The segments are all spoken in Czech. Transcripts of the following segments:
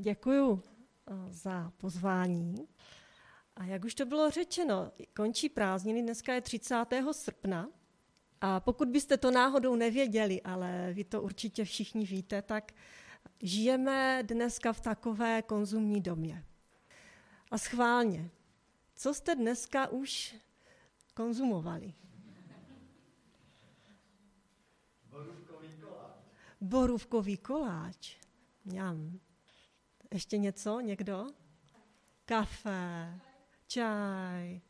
Děkuju eh, za pozvání. A jak už to bylo řečeno, končí prázdniny, dneska je 30. srpna. A pokud byste to náhodou nevěděli, ale vy to určitě všichni víte, tak žijeme dneska v takové konzumní domě. A schválně, co jste dneska už konzumovali? Borůvkový koláč. Borůvkový koláč. Mňam. Ještě něco? Někdo? Kafe, čaj,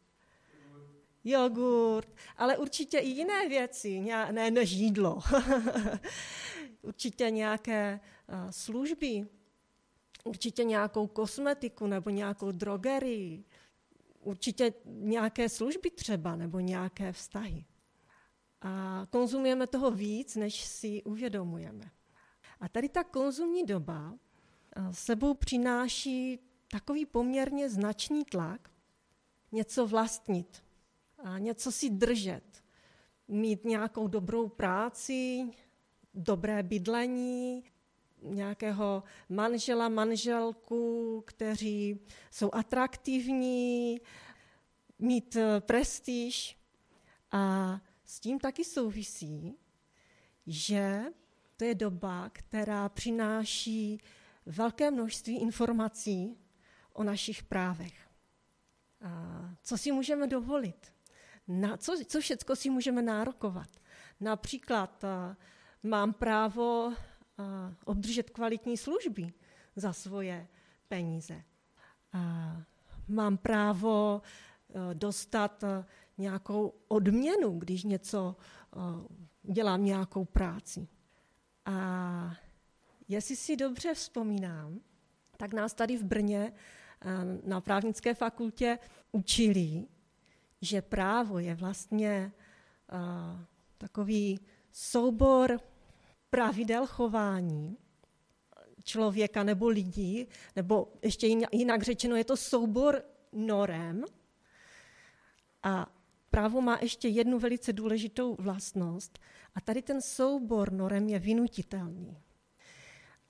jogurt, ale určitě i jiné věci, ne než jídlo. určitě nějaké uh, služby, určitě nějakou kosmetiku nebo nějakou drogerii, určitě nějaké služby třeba nebo nějaké vztahy. A konzumujeme toho víc, než si uvědomujeme. A tady ta konzumní doba sebou přináší takový poměrně značný tlak něco vlastnit, a něco si držet, mít nějakou dobrou práci, dobré bydlení, nějakého manžela, manželku, kteří jsou atraktivní, mít eh, prestiž. A s tím taky souvisí, že to je doba, která přináší velké množství informací o našich právech. A co si můžeme dovolit? Na co, co všechno si můžeme nárokovat? Například a, mám právo a, obdržet kvalitní služby za svoje peníze. A, mám právo a, dostat a, nějakou odměnu, když něco a, dělám nějakou práci. A jestli si dobře vzpomínám, tak nás tady v Brně na právnické fakultě učili, že právo je vlastně takový soubor pravidel chování člověka nebo lidí, nebo ještě jinak řečeno, je to soubor norem. A právo má ještě jednu velice důležitou vlastnost, a tady ten soubor norem je vynutitelný.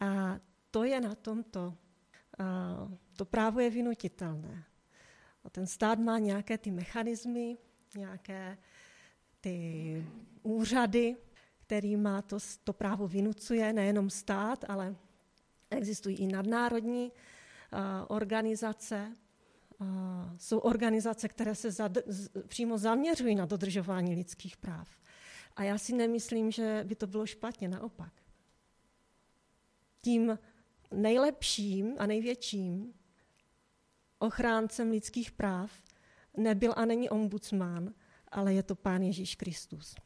A to je na tomto. A to právo je vynutitelné. A ten stát má nějaké ty mechanismy, nějaké ty úřady, má to, to právo vynucuje, nejenom stát, ale existují i nadnárodní organizace. Jsou organizace, které se zad, z, přímo zaměřují na dodržování lidských práv. A já si nemyslím, že by to bylo špatně, naopak. Tím nejlepším a největším ochráncem lidských práv nebyl a není ombudsman, ale je to Pán Ježíš Kristus.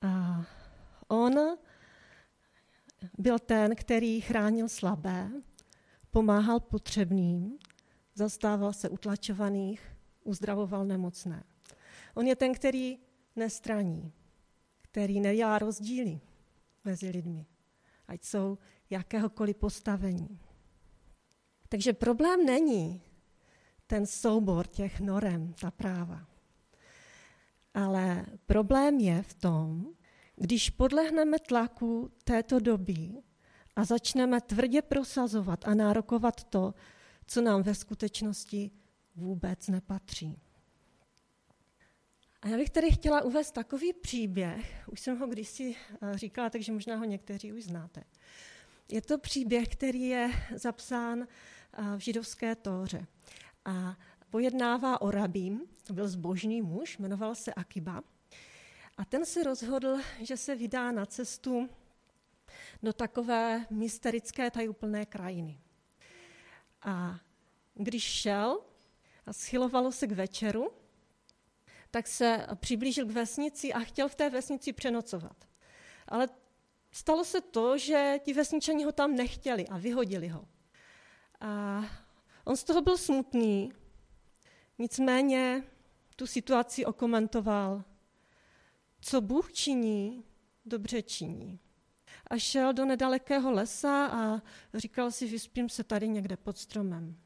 A on byl ten, který chránil slabé, pomáhal potřebným, zastával se utlačovaných, uzdravoval nemocné. On je ten, který nestraní, který nedělá rozdíly mezi lidmi, ať jsou jakéhokoliv postavení. Takže problém není ten soubor těch norem, ta práva. Ale problém je v tom, když podlehneme tlaku této doby a začneme tvrdě prosazovat a nárokovat to, co nám ve skutečnosti vůbec nepatří. A já bych tady chtěla uvést takový příběh, už jsem ho kdysi eh, říkala, takže možná ho někteří už znáte. Je to příběh, který je zapsán eh, v židovské tóře. A pojednává o rabím, to byl zbožný muž, jmenoval se Akiba. A ten se rozhodl, že se vydá na cestu do takové mysterické tajuplné krajiny. A když šel a schylovalo se k večeru, tak se přiblížil k vesnici a chtěl v té vesnici přenocovat. Ale stalo se to, že ti vesničani ho tam nechtěli a vyhodili ho. A on z toho byl smutný, nicméně tu situaci okomentoval. Co Bůh činí, dobře činí. A šel do nedalekého lesa a říkal si, vyspím se tady někde pod stromem.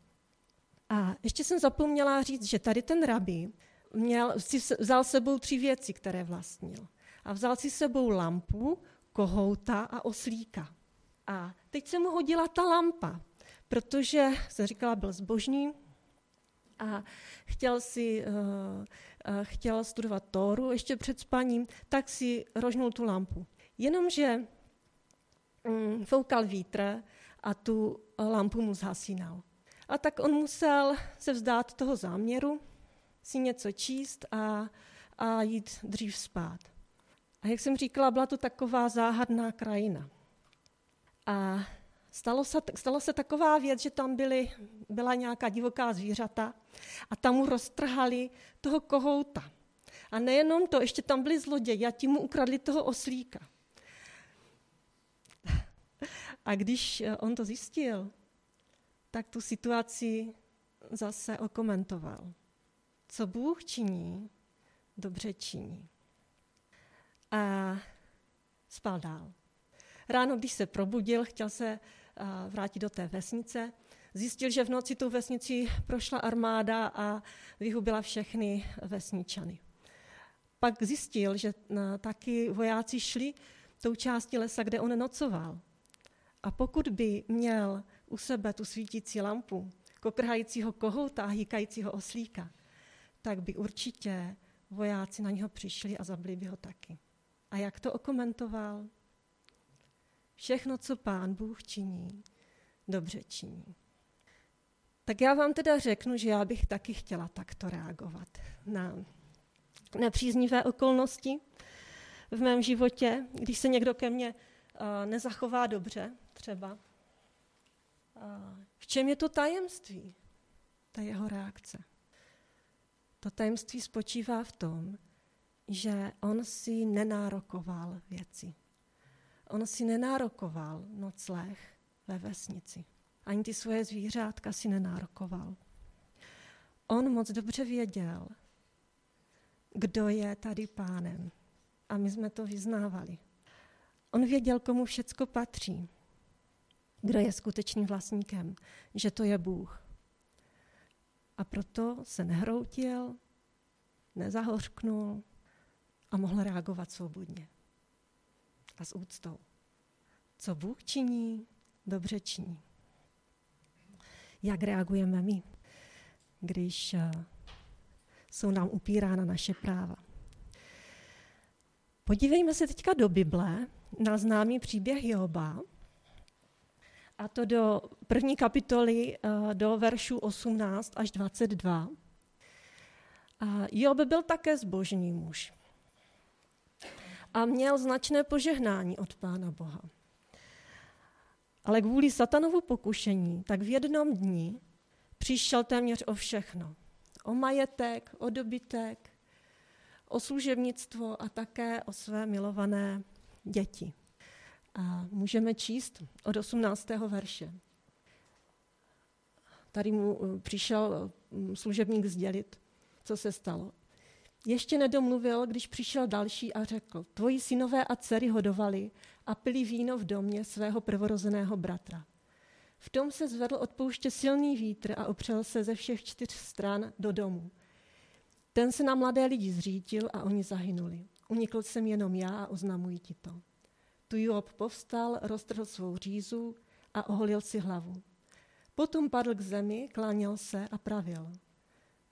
A ještě jsem zapomněla říct, že tady ten rabí měl, si vzal sebou tři věci, které vlastnil. A vzal si sebou lampu, kohouta a oslíka. A teď se mu hodila ta lampa, protože, jsem říkala, byl zbožný a chtěl si uh, chtěl studovat Tóru ještě před spaním, tak si rožnul tu lampu. Jenomže um, foukal vítr a tu lampu mu zhasínal. A tak on musel se vzdát toho záměru, si něco číst a, a jít dřív spát. A jak jsem říkala, byla to taková záhadná krajina. A stalo se, stalo se taková věc, že tam byly, byla nějaká divoká zvířata a tam mu roztrhali toho kohouta. A nejenom to, ještě tam byli zloději a ti mu ukradli toho oslíka. A když on to zjistil, tak tu situaci zase okomentoval. Co Bůh činí, dobře činí. A spal dál. Ráno, když se probudil, chtěl se vrátit do té vesnice, zjistil, že v noci tu vesnici prošla armáda a vyhubila všechny vesničany. Pak zjistil, že taky vojáci šli tou částí lesa, kde on nocoval. A pokud by měl u sebe tu svítící lampu, kokrhajícího kohouta a hýkajícího oslíka, tak by určitě vojáci na něho přišli a zabili by ho taky. A jak to okomentoval? Všechno, co pán Bůh činí, dobře činí. Tak já vám teda řeknu, že já bych taky chtěla takto reagovat na nepříznivé okolnosti v mém životě, když se někdo ke mně uh, nezachová dobře, třeba. Uh, v čem je to tajemství, ta jeho reakce? To tajemství spočívá v tom, že on si nenárokoval věci. On si nenárokoval nocleh ve vesnici. Ani ty svoje zvířátka si nenárokoval. On moc dobře věděl, kdo je tady pánem. A my jsme to vyznávali. On věděl, komu všecko patří. Kdo je skutečným vlastníkem. Že to je Bůh. A proto se nehroutil, nezahořknul a mohl reagovat svobodně a s úctou. Co Bůh činí, dobře činí. Jak reagujeme my, když eh, jsou nám upírána naše práva? Podívejme se teďka do Bible na známý příběh Joba, a to do první kapitoly, eh, do veršů 18 až 22. A Job byl také zbožný muž a měl značné požehnání od Pána Boha. Ale kvůli satanovu pokušení, tak v jednom dni přišel téměř o všechno. O majetek, o dobytek, o služebnictvo a také o své milované děti. A můžeme číst od 18. verše. Tady mu eh, přišel mm, služebník sdělit, co se stalo. Ještě nedomluvil, když přišel další a řekl, tvoji synové a dcery hodovali a pili víno v domě svého prvorozeného bratra. V tom se zvedl od pouště silný vítr a opřel se ze všech čtyř stran do domu. Ten se na mladé lidi zřítil a oni zahynuli. Unikl jsem jenom já a oznamuji ti to. Tu Job povstal, roztrhl svou řízu a oholil si hlavu. Potom padl k zemi, kláněl se a pravil.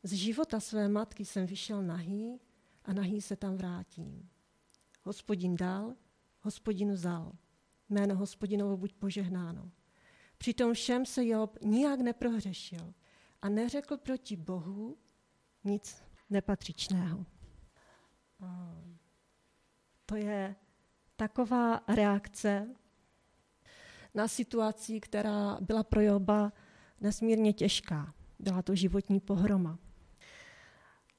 Z života své matky jsem vyšel nahý a nahý se tam vrátím. Hospodin dal, hospodin vzal. Jméno hospodinovo buď požehnáno. Přitom všem se Job nijak neprohřešil a neřekl proti Bohu nic nepatřičného. To je taková reakce na situaci, která byla pro Joba nesmírně těžká. Byla to životní pohroma.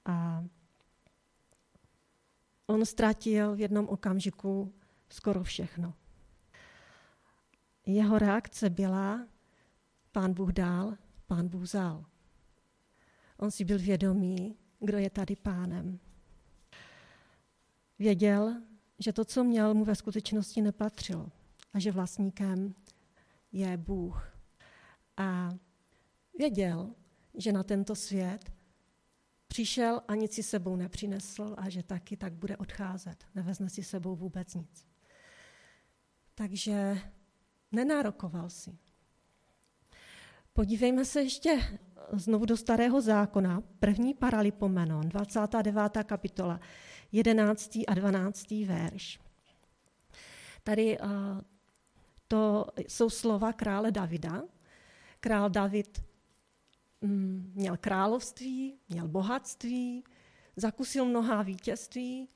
A on ztratil v jednom okamžiku skoro všechno. Jeho reakce byla, pán Bůh dál, pán Bůh vzal. On si byl vědomý, kdo je tady pánem. Věděl, že to, co měl, mu ve skutečnosti nepatřilo a že vlastníkem je Bůh. A věděl, že na tento svět přišel a nic si sebou nepřinesl a že taky tak bude odcházet. Nevezne si sebou vůbec nic. Takže nenárokoval si. Podívejme se ještě znovu do starého zákona, první paralipomenon, 29. kapitola, 11. a 12. verš. Tady uh, to jsou slova krále Davida. Král David měl království, měl bohatství, zakusil mnohá vítězství,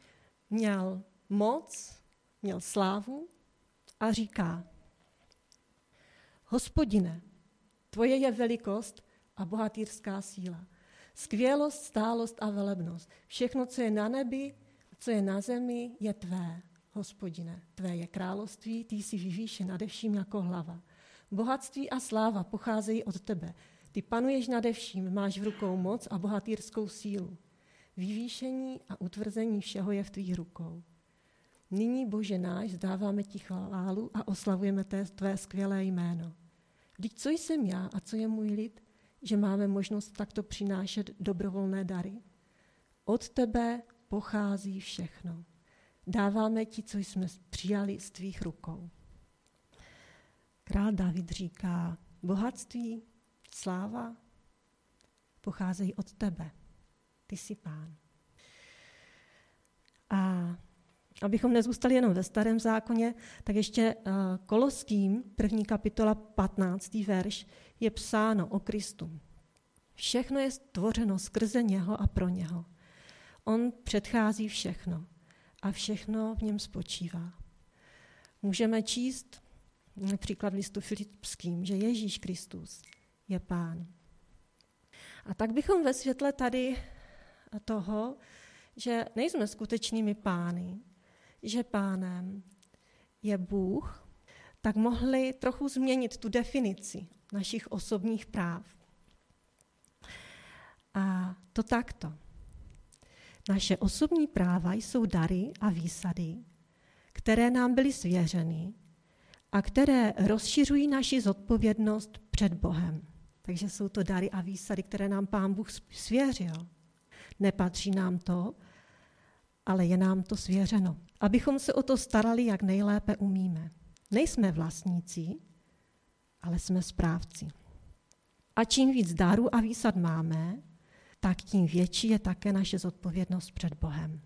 měl moc, měl slávu a říká, hospodine, tvoje je velikost a bohatýrská síla, skvělost, stálost a velebnost. Všechno, co je na nebi, co je na zemi, je tvé, hospodine. Tvé je království, ty jsi vyvýšen nadevším jako hlava. Bohatství a sláva pocházejí od tebe. Ty panuješ nadevším, máš v rukou moc a bohatýrskou sílu. Vyvýšení a utvrzení všeho je v tvých rukou. Nyní, Bože náš, zdáváme ti chválu a oslavujeme té, tvé skvělé jméno. Vždyť co jsem já a co je můj lid, že máme možnost takto přinášet dobrovolné dary? Od tebe pochází všechno. Dáváme ti, co jsme přijali z tvých rukou. Král David říká, bohatství, sláva pocházejí od tebe. Ty jsi pán. A abychom nezůstali jenom ve starém zákoně, tak ještě uh, Koloským, první kapitola, 15. verš, je psáno o Kristu. Všechno je stvořeno skrze něho a pro něho. On předchází všechno a všechno v něm spočívá. Můžeme číst například v listu Filipským, že Ježíš Kristus je pán. A tak bychom ve světle tady toho, že nejsme skutečnými pány, že pánem je Bůh, tak mohli trochu změnit tu definici našich osobních práv. A to takto. Naše osobní práva jsou dary a výsady, které nám byly svěřeny a které rozšiřují naši zodpovědnost před Bohem. Takže jsou to dary a výsady, které nám Pán Bůh svěřil. Nepatří nám to, ale je nám to svěřeno. Abychom se o to starali, jak nejlépe umíme. Nejsme vlastníci, ale jsme správci. A čím víc darů a výsad máme, tak tím větší je také naše zodpovědnost před Bohem.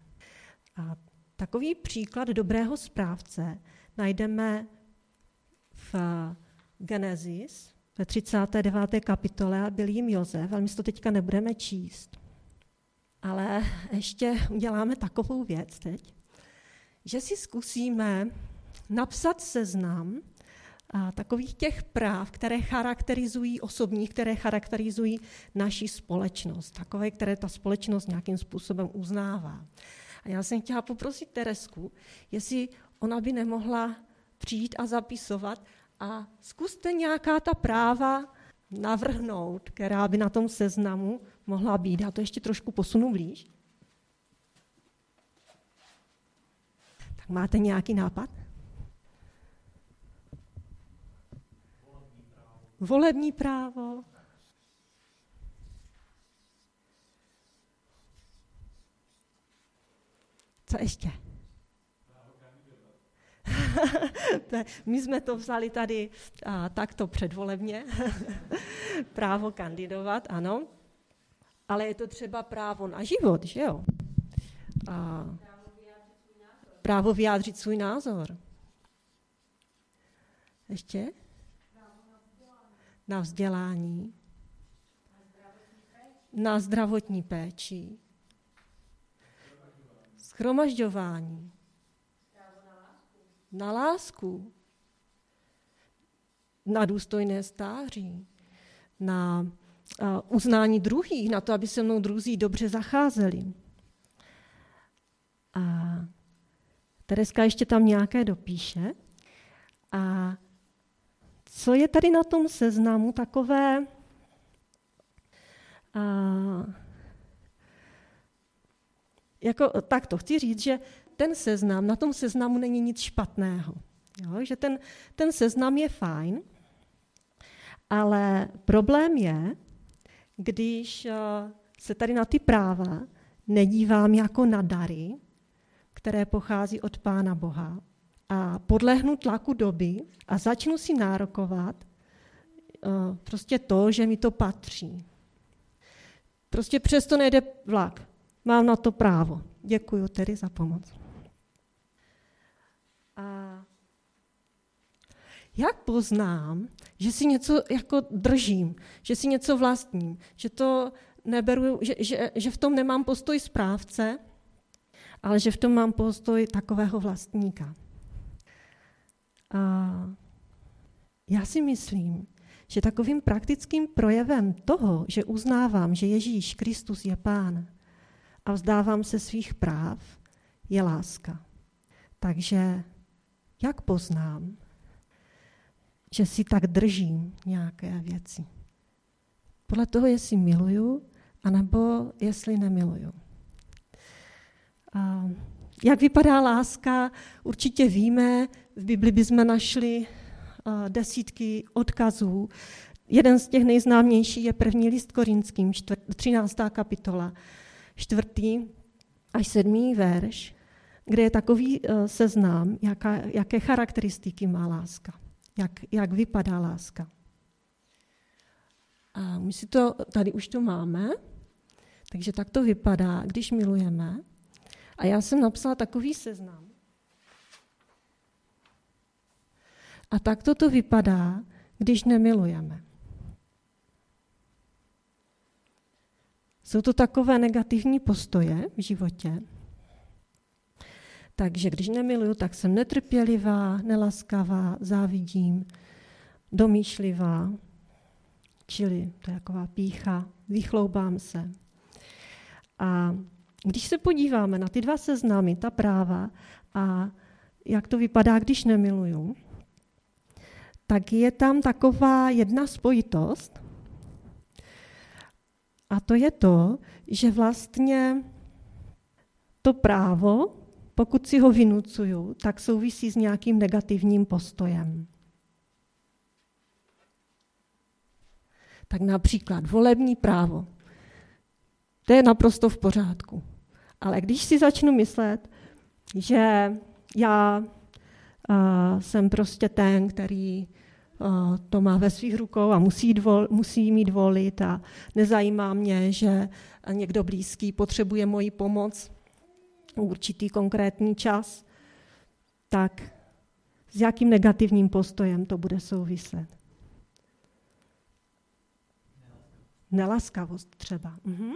A takový příklad dobrého správce najdeme v Genesis, ve 39. kapitole, byl jim Jozef, ale my to teďka nebudeme číst. Ale ještě uděláme takovou věc teď, že si zkusíme napsat seznam a takových těch práv, které charakterizují osobních, které charakterizují naši společnost, takové, které ta společnost nějakým způsobem uznává. A já jsem chtěla poprosit Teresku, jestli ona by nemohla přijít a zapisovat a zkuste nějaká ta práva navrhnout, která by na tom seznamu mohla být. Já to ještě trošku posunu blíž. Tak máte nějaký nápad? Volební právo. Co ještě? My jsme to vzali tady a, takto předvolebně. právo kandidovat, ano. Ale je to třeba právo na život, že jo? A, právo vyjádřit svůj názor. Ještě? Na vzdělání. Na zdravotní péči. Schromažďování na lásku, na důstojné stáří, na uznání druhých, na to, aby se mnou druzí dobře zacházeli. A Tereska ještě tam nějaké dopíše. A co je tady na tom seznamu takové a, jako takto chci říct, že ten seznam, na tom seznamu není nic špatného. Jo, že ten, ten seznam je fajn, ale problém je, když eh, se tady na ty práva nedívám jako na dary, které pochází od Pána Boha a podlehnu tlaku doby a začnu si nárokovat uh, prostě to, že mi to patří. Prostě přesto nejde vlak. Mám na to právo. Děkuji tedy za pomoc. A jak poznám, že si něco jako držím, že si něco vlastním, že to neberu, že, že, že v tom nemám postoj správce, ale že v tom mám postoj takového vlastníka. A já si myslím, že takovým praktickým projevem toho, že uznávám, že Ježíš Kristus je Pán a vzdávám se svých práv, je láska. Takže jak poznám, že si tak držím nějaké věci? Podle toho, jestli miluju, anebo jestli nemiluju. A jak vypadá láska, určitě víme, v Bibli bychom našli desítky odkazů. Jeden z těch nejznámějších je první list korinským, 13. kapitola, čtvrtý až sedmý verš, kde je takový e, seznám, jaká, jaké charakteristiky má láska, jak, jak vypadá láska. A my si to, tady už to máme, takže tak to vypadá, když milujeme. A já jsem napsala takový seznam. A tak to vypadá, když nemilujeme. Jsou to takové negativní postoje v životě. Takže když nemiluju, tak jsem netrpělivá, nelaskavá, závidím, domýšlivá, čili to je taková pícha, vychloubám se. A když se podíváme na ty dva seznamy, ta práva a jak to vypadá, když nemiluju, tak je tam taková jedna spojitost. A to je to, že vlastně to právo, pokud si ho vynucuju, tak souvisí s nějakým negativním postojem. Tak například volební právo. To je naprosto v pořádku. Ale když si začnu myslet, že já uh, jsem prostě ten, který uh, to má ve svých rukou a musí, dvol, musí mít volit a nezajímá mě, že někdo blízký potřebuje moji pomoc určitý konkrétní čas, tak s jakým negativním postojem to bude souviset? Nelaskavost třeba. Mhm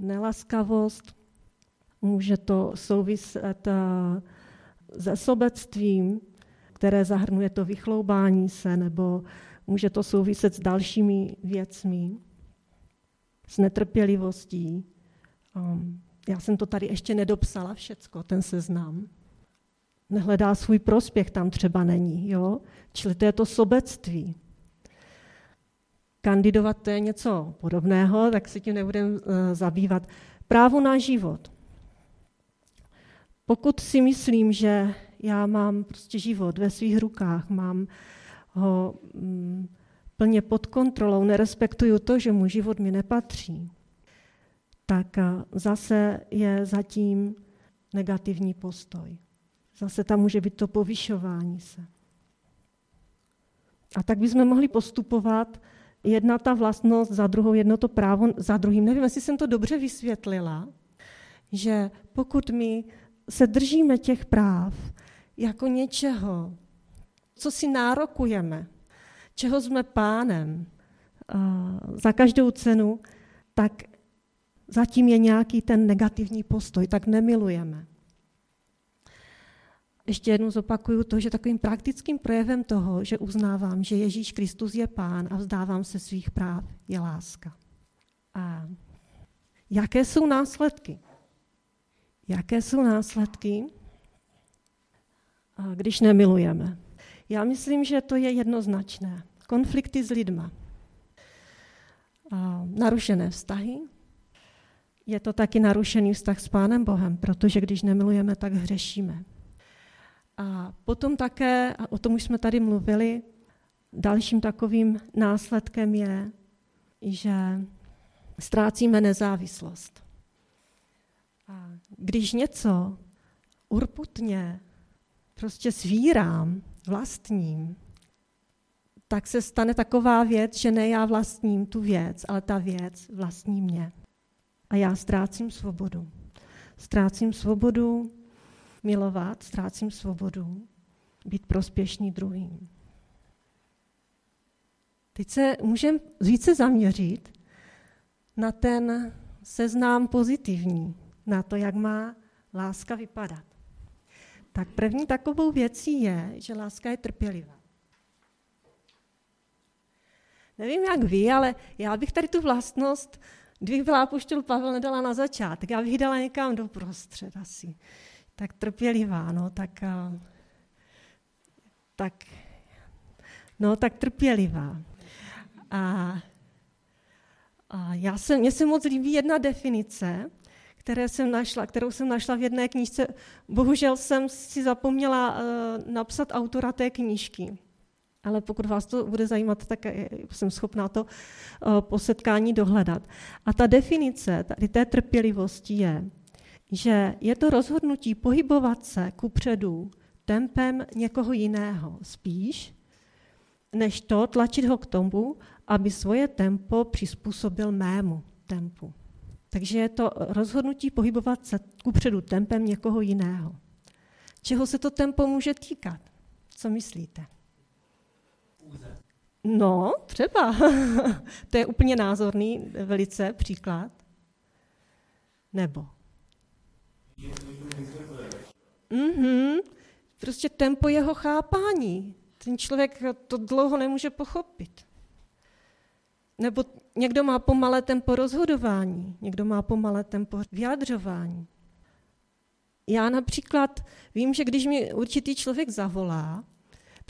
nelaskavost, může to souviset eh, se sobectvím, které zahrnuje to vychloubání se, nebo může to souviset s dalšími věcmi, s netrpělivostí. Um, já jsem to tady ještě nedopsala všecko, ten seznam. Nehledá svůj prospěch, tam třeba není. Jo? Čili to je to sobectví kandidovat, to je něco podobného, tak se tím nebudeme uh, zabývat. Právo na život. Pokud si myslím, že já mám prostě život ve svých rukách, mám ho mm, plně pod kontrolou, nerespektuju to, že můj život mi nepatří, tak zase je zatím negativní postoj. Zase tam může být to povyšování se. A tak bychom mohli postupovat jedna ta vlastnost, za druhou jedno to právo, za druhým. Nevím, jestli jsem to dobře vysvětlila, že pokud my se držíme těch práv jako něčeho, co si nárokujeme, čeho jsme pánem za každou cenu, tak zatím je nějaký ten negativní postoj, tak nemilujeme. Ještě jednou zopakuju to, že takovým praktickým projevem toho, že uznávám, že Ježíš Kristus je pán a vzdávám se svých práv, je láska. A jaké jsou následky? Jaké jsou následky, když nemilujeme? Já myslím, že to je jednoznačné. Konflikty s lidma. Narušené vztahy. Je to taky narušený vztah s Pánem Bohem, protože když nemilujeme, tak hřešíme. A potom také, a o tom už jsme tady mluvili, dalším takovým následkem je, že ztrácíme nezávislost. A když něco urputně prostě svírám vlastním, tak se stane taková věc, že ne já vlastním tu věc, ale ta věc vlastní mě. A já ztrácím svobodu. Ztrácím svobodu milovat, ztrácím svobodu být prospěšný druhým. Teď se můžeme více zaměřit na ten seznám pozitivní, na to, jak má láska vypadat. Tak první takovou věcí je, že láska je trpělivá. Nevím, jak vy, ale já bych tady tu vlastnost, kdybych byla poštěl Pavel, nedala na začátek. Já bych dala někam do prostřed asi. Tak trpělivá, no, tak, tak, no, tak trpělivá. A, a já se, mně se moc líbí jedna definice, které jsem našla, kterou jsem našla v jedné knížce. Bohužel jsem si zapomněla uh, napsat autora té knížky. Ale pokud vás to bude zajímat, tak jsem schopná to uh, po setkání dohledat. A ta definice tady té trpělivosti je, že je to rozhodnutí pohybovat se kupředu tempem někoho jiného spíš, než to tlačit ho k tomu, aby svoje tempo přizpůsobil mému tempu. Takže je to rozhodnutí pohybovat se kupředu tempem někoho jiného. Čeho se to tempo může týkat? Co myslíte? No, třeba. to je úplně názorný, velice příklad. Nebo? Mhm. Prostě tempo jeho chápání. Ten člověk to dlouho nemůže pochopit. Nebo někdo má pomalé tempo rozhodování, někdo má pomalé tempo vyjadřování. Já například vím, že když mi určitý člověk zavolá,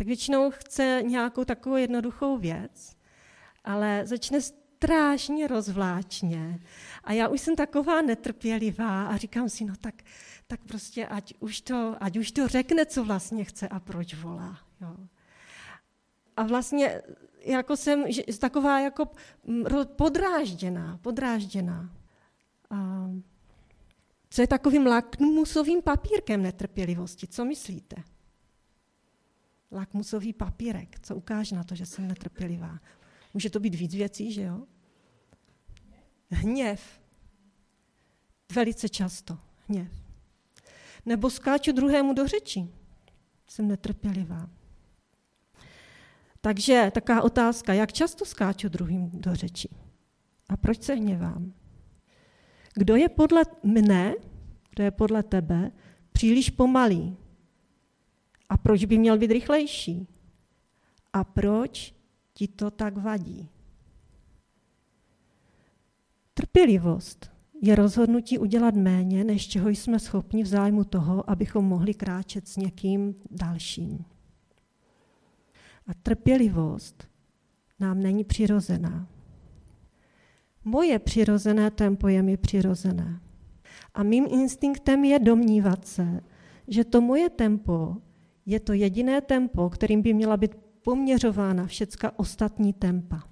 tak většinou chce nějakou takovou jednoduchou věc, ale začne strašně rozvláčně. A já už jsem taková netrpělivá a říkám si, no tak, tak prostě ať už, to, ať už to řekne, co vlastně chce a proč volá. Jo. A vlastně jako jsem taková jako podrážděná, podrážděná. A co je takovým lakmusovým papírkem netrpělivosti? Co myslíte? Lakmusový papírek, co ukáže na to, že jsem netrpělivá. Může to být víc věcí, že jo? Hněv. Velice často hněv. Nebo skáču druhému do řeči. Jsem netrpělivá. Takže taková otázka, jak často skáču druhým do řeči? A proč se hněvám? Kdo je podle mne, kdo je podle tebe, příliš pomalý? A proč by měl být rychlejší? A proč ti to tak vadí? Trpělivost je rozhodnutí udělat méně, než čeho jsme schopni v zájmu toho, abychom mohli kráčet s někým dalším. A trpělivost nám není přirozená. Moje přirozené tempo je mi přirozené. A mým instinktem je domnívat se, že to moje tempo je to jediné tempo, kterým by měla být poměřována všecka ostatní tempa.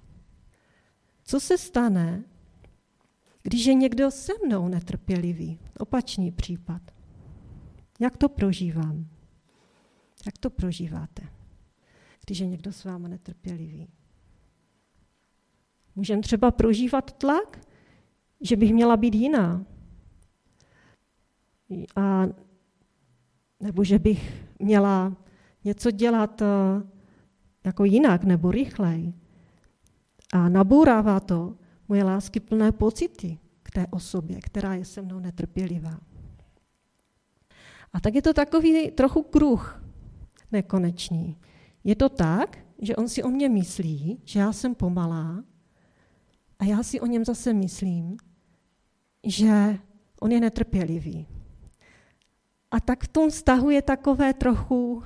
Co se stane, když je někdo se mnou netrpělivý? Opačný případ. Jak to prožívám? Jak to prožíváte? když je někdo s váma netrpělivý. Můžeme třeba prožívat tlak, že bych měla být jiná. A, nebo že bych měla něco dělat eh, jako jinak nebo rychleji. A nabourává to moje lásky plné pocity k té osobě, která je se mnou netrpělivá. A tak je to takový trochu kruh nekonečný. Je to tak, že on si o mě myslí, že já jsem pomalá a já si o něm zase myslím, že on je netrpělivý. A tak v tom vztahu je takové trochu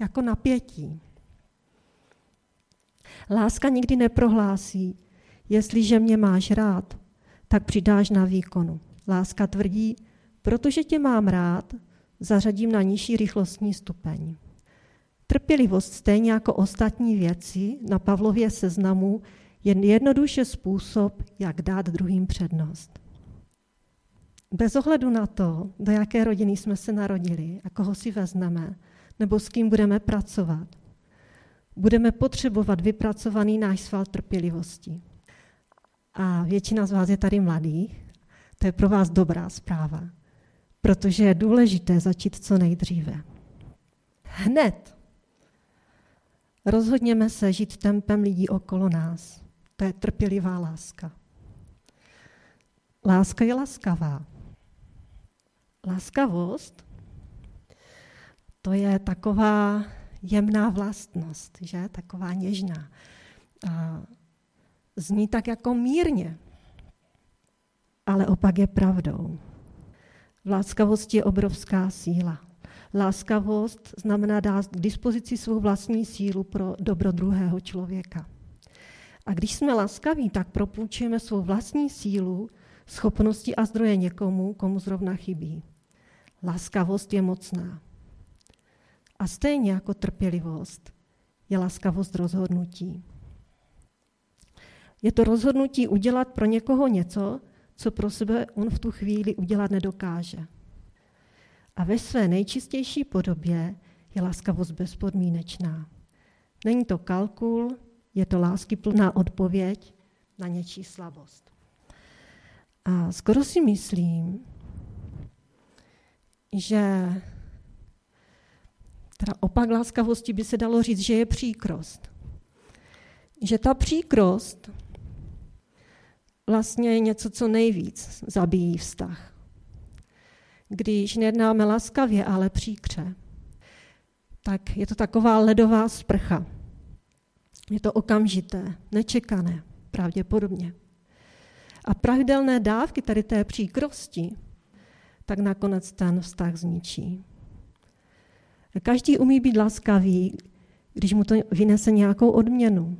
jako napětí. Láska nikdy neprohlásí, jestliže mě máš rád, tak přidáš na výkonu. Láska tvrdí, protože tě mám rád, zařadím na nižší rychlostní stupeň. Trpělivost, stejně jako ostatní věci na Pavlově seznamu, je jednoduše způsob, jak dát druhým přednost. Bez ohledu na to, do jaké rodiny jsme se narodili a koho si vezmeme, nebo s kým budeme pracovat, budeme potřebovat vypracovaný náš sval trpělivosti. A většina z vás je tady mladých, to je pro vás dobrá zpráva, protože je důležité začít co nejdříve. Hned rozhodněme se žít tempem lidí okolo nás. To je trpělivá láska. Láska je laskavá. Láskavost to je taková jemná vlastnost, že? Taková něžná. A zní tak jako mírně, ale opak je pravdou. V láskavosti je obrovská síla. Láskavost znamená dát k dispozici svou vlastní sílu pro dobro druhého člověka. A když jsme laskaví, tak propůjčujeme svou vlastní sílu, schopnosti a zdroje někomu, komu zrovna chybí. Láskavost je mocná. A stejně jako trpělivost je laskavost rozhodnutí. Je to rozhodnutí udělat pro někoho něco, co pro sebe on v tu chvíli udělat nedokáže. A ve své nejčistější podobě je laskavost bezpodmínečná. Není to kalkul, je to láskyplná odpověď na něčí slabost. A skoro si myslím, že teda opak láskavosti by se dalo říct, že je příkrost. Že ta příkrost vlastně je něco, co nejvíc zabíjí vztah. Když nejednáme laskavě, ale příkře, tak je to taková ledová sprcha. Je to okamžité, nečekané, pravděpodobně. A pravidelné dávky tady té příkrosti, tak nakonec ten vztah zničí. Každý umí být laskavý, když mu to vynese nějakou odměnu.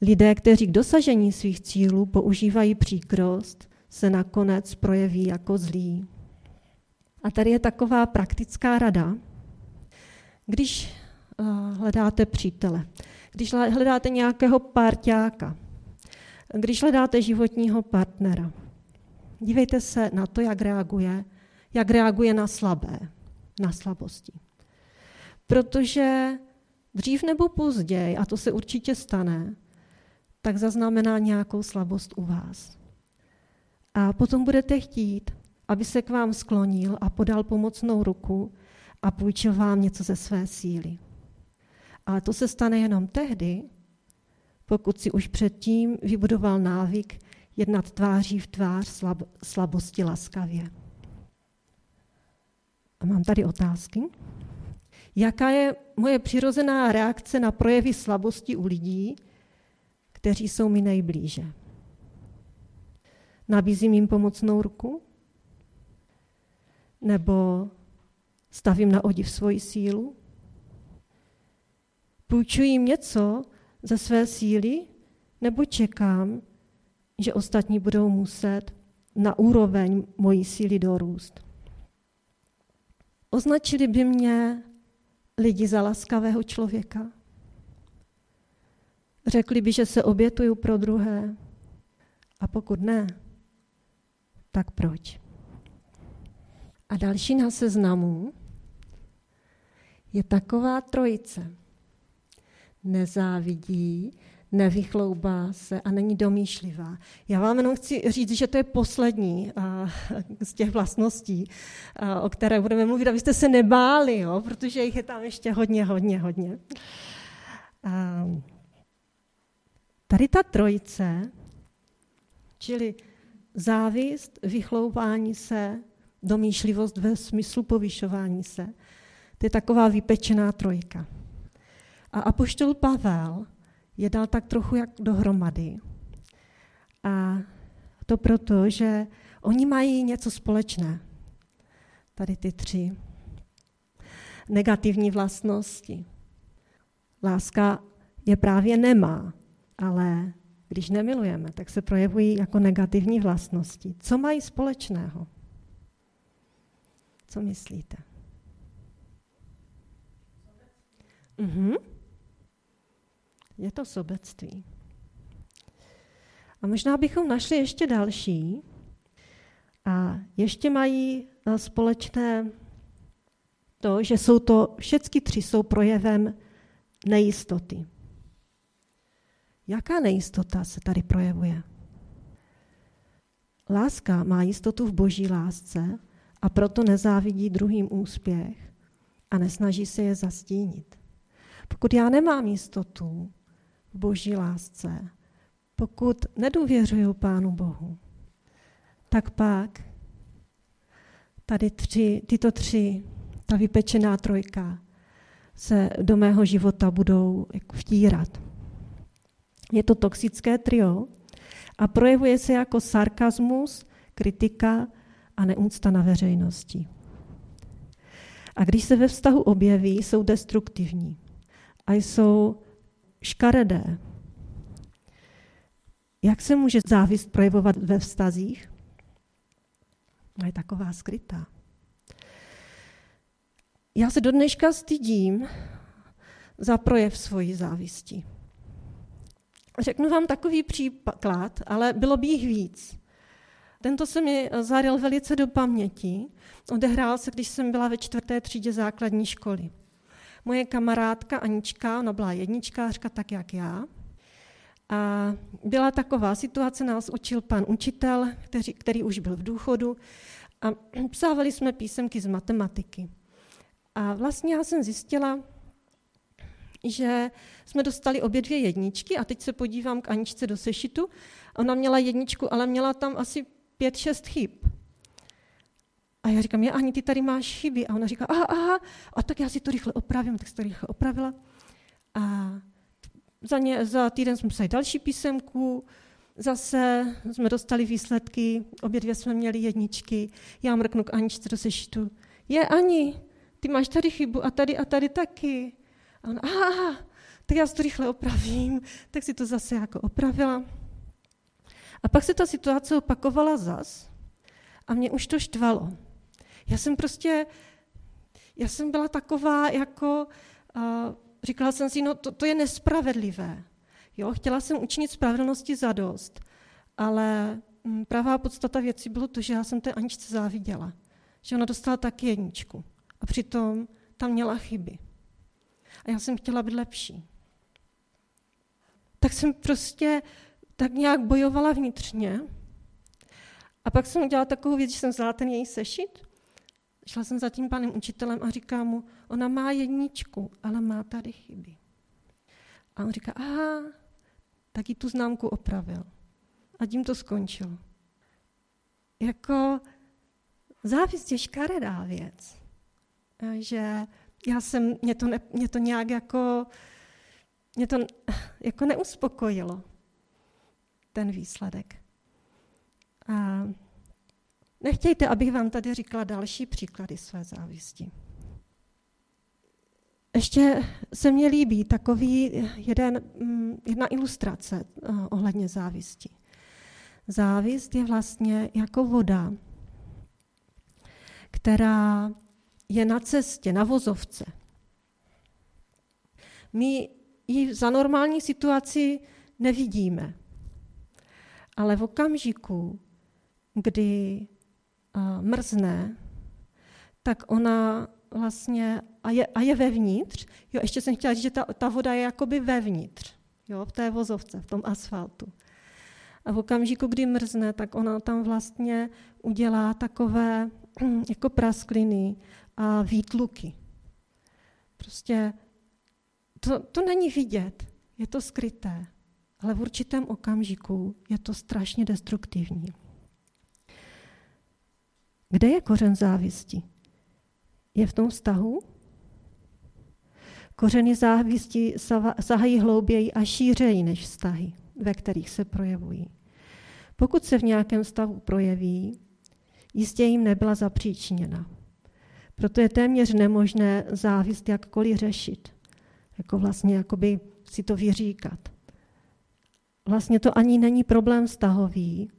Lidé, kteří k dosažení svých cílů používají příkrost, se nakonec projeví jako zlí. A tady je taková praktická rada. Když uh, hledáte přítele, když hledáte nějakého parťáka, když hledáte životního partnera, dívejte se na to, jak reaguje, jak reaguje na slabé na slabosti. Protože dřív nebo později, a to se určitě stane, tak zaznamená nějakou slabost u vás. A potom budete chtít, aby se k vám sklonil a podal pomocnou ruku a půjčil vám něco ze své síly. Ale to se stane jenom tehdy, pokud si už předtím vybudoval návyk jednat tváří v tvář slab, slabosti laskavě. A mám tady otázky. Jaká je moje přirozená reakce na projevy slabosti u lidí, kteří jsou mi nejblíže? Nabízím jim pomocnou ruku? Nebo stavím na odiv svoji sílu? Půjčuji jim něco ze své síly? Nebo čekám, že ostatní budou muset na úroveň mojí síly dorůst? Označili by mě lidi za laskavého člověka? Řekli by, že se obětuju pro druhé? A pokud ne, tak proč? A další na seznamu je taková trojice. Nezávidí, nevychloubá se a není domýšlivá. Já vám jenom chci říct, že to je poslední z těch vlastností, o které budeme mluvit, abyste se nebáli, jo, protože jich je tam ještě hodně, hodně, hodně. tady ta trojice, čili závist, vychloubání se, domýšlivost ve smyslu povyšování se, to je taková vypečená trojka. A apoštol Pavel je dal tak trochu jak dohromady. A to proto, že oni mají něco společné. Tady ty tři negativní vlastnosti. Láska je právě nemá, ale když nemilujeme, tak se projevují jako negativní vlastnosti. Co mají společného? Co myslíte? Mhm. Je to sobectví. A možná bychom našli ještě další. A ještě mají eh, společné to, že jsou to, všechny tři jsou projevem nejistoty. Jaká nejistota se tady projevuje? Láska má jistotu v boží lásce a proto nezávidí druhým úspěch a nesnaží se je zastínit. Pokud já nemám jistotu boží lásce, pokud nedůvěřuju Pánu Bohu, tak pak tady tři, tyto tři, ta vypečená trojka, se do mého života budou jako vtírat. Je to toxické trio a projevuje se jako sarkazmus, kritika a neúcta na veřejnosti. A když se ve vztahu objeví, jsou destruktivní a jsou škaredé. Jak se může závist projevovat ve vztazích? A je taková skrytá. Já se do dneška stydím za projev svojí závisti. Řeknu vám takový příklad, ale bylo by jich víc. Tento se mi zaryl velice do paměti. Odehrál se, když jsem byla ve čtvrté třídě základní školy. Moje kamarádka Anička, ona byla jedničkářka, tak jak já. A byla taková situace, nás učil pan učitel, který, který už byl v důchodu, a psávali jsme písemky z matematiky. A vlastně já jsem zjistila, že jsme dostali obě dvě jedničky a teď se podívám k Aničce do sešitu. Ona měla jedničku, ale měla tam asi pět, šest chyb. A já říkám, já Ani, ty tady máš chyby. A ona říká, aha, aha, a tak já si to rychle opravím, tak si to rychle opravila. A za, ně, za týden jsme psali další písemku, zase jsme dostali výsledky, obě dvě jsme měli jedničky. Já mrknu k Aničce do sešitu. Je, Ani, ty máš tady chybu a tady a tady taky. A ona, aha, tak já si to rychle opravím. Tak si to zase jako opravila. A pak se ta situace opakovala zas a mě už to štvalo. Já jsem prostě, já jsem byla taková jako, uh, říkala jsem si, no to, to je nespravedlivé. Jo, chtěla jsem učinit spravedlnosti za dost, ale m, pravá podstata věci bylo to, že já jsem té Aničce záviděla. Že ona dostala taky jedničku. A přitom tam měla chyby. A já jsem chtěla být lepší. Tak jsem prostě tak nějak bojovala vnitřně. A pak jsem udělala takovou věc, že jsem vzala ten její sešit, šla jsem za tím panem učitelem a říká mu, ona má jedničku, ale má tady chyby. A on říká, aha, tak jí tu známku opravil. A tím to skončilo. Jako závist je škaredá věc. Že já jsem, mě to, ne, mě to nějak jako, mě to jako neuspokojilo ten výsledek. A nechtějte, abych vám tady říkala další příklady své závisti. Ještě se mně líbí takový jeden, mm, jedna ilustrace eh, ohledně závisti. Závist je vlastně jako voda, která je na cestě, na vozovce. My ji za normální situaci nevidíme. Ale v okamžiku, kdy mrzne, tak ona vlastně, a je, a je vevnitř, jo, ještě jsem chtěla říct, že ta, ta voda je jakoby vevnitř, jo, v té vozovce, v tom asfaltu. A v okamžiku, kdy mrzne, tak ona tam vlastně udělá takové jako praskliny a výtluky. Prostě to, to není vidět, je to skryté ale v určitém okamžiku je to strašně destruktivní. Kde je kořen závisti? Je v tom vztahu? Kořeny závisti sahají hlouběji a šířeji než vztahy, ve kterých se projevují. Pokud se v nějakém stavu projeví, jistě jim nebyla zapříčněna. Proto je téměř nemožné závist jakkoliv řešit. Jako vlastně jakoby si to vyříkat vlastně to ani není problém vztahový,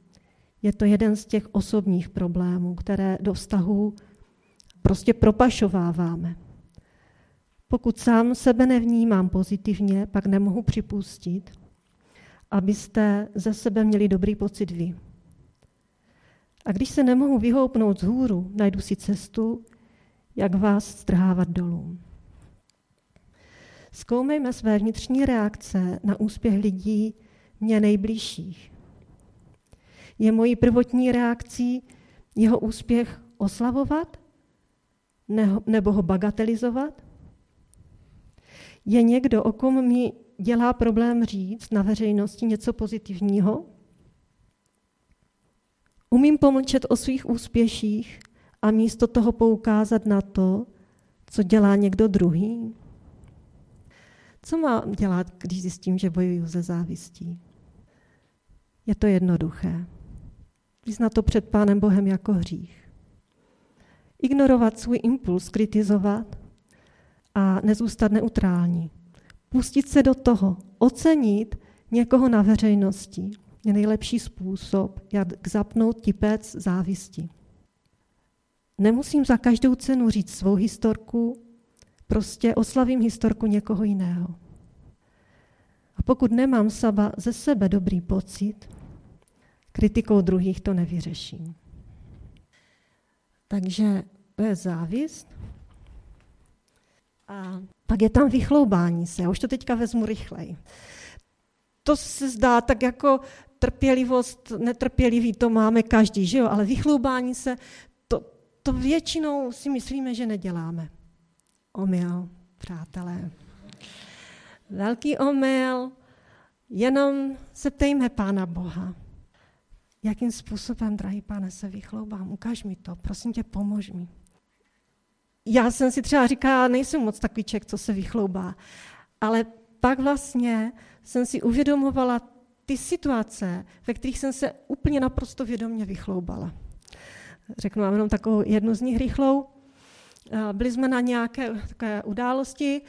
je to jeden z těch osobních problémů, které do vztahu prostě propašováváme. Pokud sám sebe nevnímám pozitivně, pak nemohu připustit, abyste ze sebe měli dobrý pocit vy. A když se nemohu vyhoupnout z hůru, najdu si cestu, jak vás strhávat dolů. Zkoumejme své vnitřní reakce na úspěch lidí mě nejbližších. Je mojí prvotní reakcí jeho úspěch oslavovat nebo ho bagatelizovat? Je někdo, o kom mi dělá problém říct na veřejnosti něco pozitivního? Umím pomlčet o svých úspěších a místo toho poukázat na to, co dělá někdo druhý? Co mám dělat, když zjistím, že bojuju ze závistí? Je to jednoduché. Vyznat to před Pánem Bohem jako hřích. Ignorovat svůj impuls, kritizovat a nezůstat neutrální. Pustit se do toho, ocenit někoho na veřejnosti je nejlepší způsob, jak zapnout tipec závisti. Nemusím za každou cenu říct svou historku, prostě oslavím historku někoho jiného. A pokud nemám saba ze sebe dobrý pocit, kritikou druhých to nevyřeším. Takže to je závist. A pak je tam vychloubání se. Já už to teďka vezmu rychleji. To se zdá tak jako trpělivost, netrpělivý, to máme každý, že jo? Ale vychloubání se, to, to většinou si myslíme, že neděláme. Omyl, přátelé. Velký omyl, jenom se ptejme Pána Boha. Jakým způsobem, drahý pane, se vychloubám? Ukaž mi to, prosím tě, pomož mi. Já jsem si třeba říkala, nejsem moc takový člověk, co se vychloubá. Ale pak vlastně jsem si uvědomovala ty situace, ve kterých jsem se úplně naprosto vědomě vychloubala. Řeknu vám jenom takovou jednu z nich rychlou. Byli jsme na nějaké takové události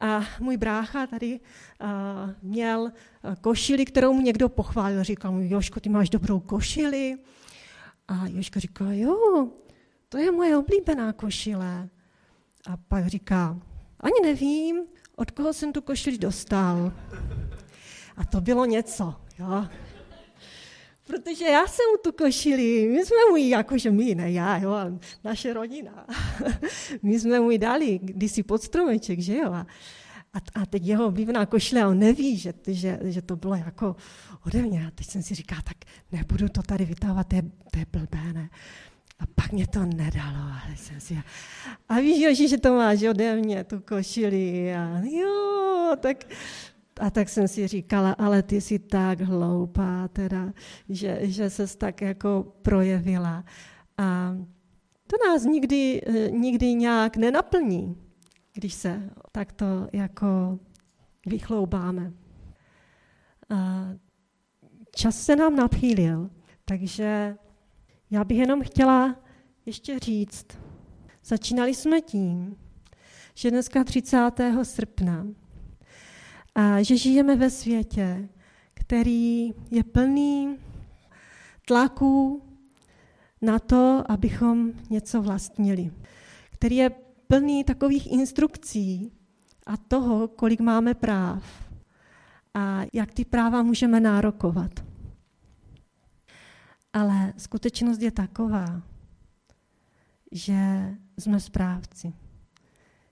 a můj brácha tady měl košili, kterou mu někdo pochválil. Říkal mu, Joško, ty máš dobrou košili. A Joška říká, jo, to je moje oblíbená košile. A pak říká, ani nevím, od koho jsem tu košili dostal. A to bylo něco, jo. Protože já jsem tu košili, my jsme mu ji, jakože my, ne já, jo, ale naše rodina. my jsme mu ji dali kdysi pod stromeček, že jo. A, a teď jeho oblíbená košile, on neví, že, že, že to bylo jako ode mě. A teď jsem si říká, tak nebudu to tady vytávat, to je, to je blbé, ne. A pak mě to nedalo, ale jsem si... A víš, Joži, že to máš ode mě, tu košili. A jo, tak a tak jsem si říkala, ale ty jsi tak hloupá, teda, že, že ses tak jako projevila. A to nás nikdy, nikdy nějak nenaplní, když se takto jako vychloubáme. A čas se nám napílil, takže já bych jenom chtěla ještě říct, začínali jsme tím, že dneska 30. srpna a že žijeme ve světě, který je plný tlaků na to, abychom něco vlastnili. Který je plný takových instrukcí a toho, kolik máme práv a jak ty práva můžeme nárokovat. Ale skutečnost je taková, že jsme správci.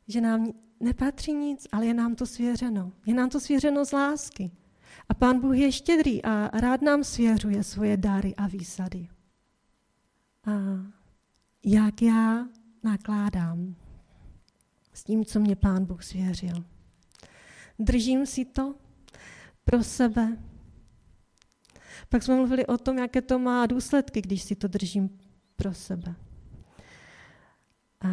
Že nám nepatří nic, ale je nám to svěřeno. Je nám to svěřeno z lásky. A Pán Bůh je štědrý a rád nám svěřuje svoje dary a výsady. A jak já nakládám s tím, co mě Pán Bůh svěřil. Držím si to pro sebe. Pak jsme mluvili o tom, jaké to má důsledky, když si to držím pro sebe. A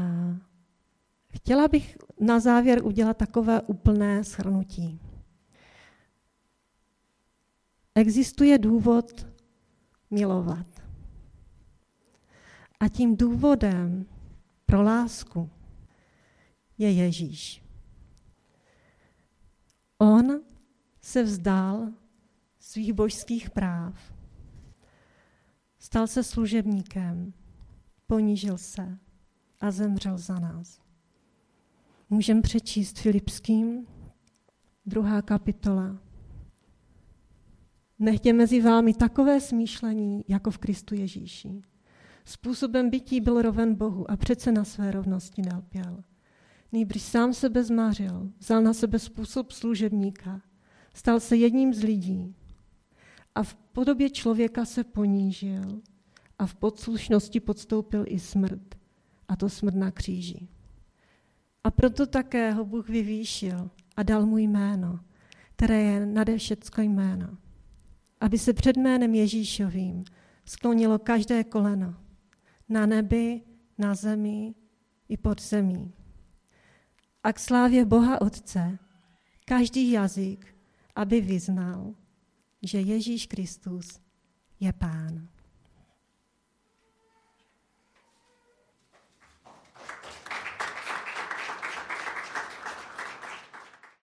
Chtěla bych na závěr udělat takové úplné shrnutí. Existuje důvod milovat. A tím důvodem pro lásku je Ježíš. On se vzdal svých božských práv. Stal se služebníkem, ponížil se a zemřel za nás. Můžeme přečíst Filipským, druhá kapitola. Nechtě mezi vámi takové smýšlení, jako v Kristu Ježíši. Způsobem bytí byl roven Bohu a přece na své rovnosti nelpěl. Nýbrž sám sebe zmařil, vzal na sebe způsob služebníka, stal se jedním z lidí a v podobě člověka se ponížil a v podslušnosti podstoupil i smrt, a to smrt na kříži. A proto také ho Bůh vyvýšil a dal mu jméno, které je nade všecko jméno. Aby se před jménem Ježíšovým sklonilo každé koleno na nebi, na zemi i pod zemí. A k slávě Boha Otce každý jazyk, aby vyznal, že Ježíš Kristus je Pán.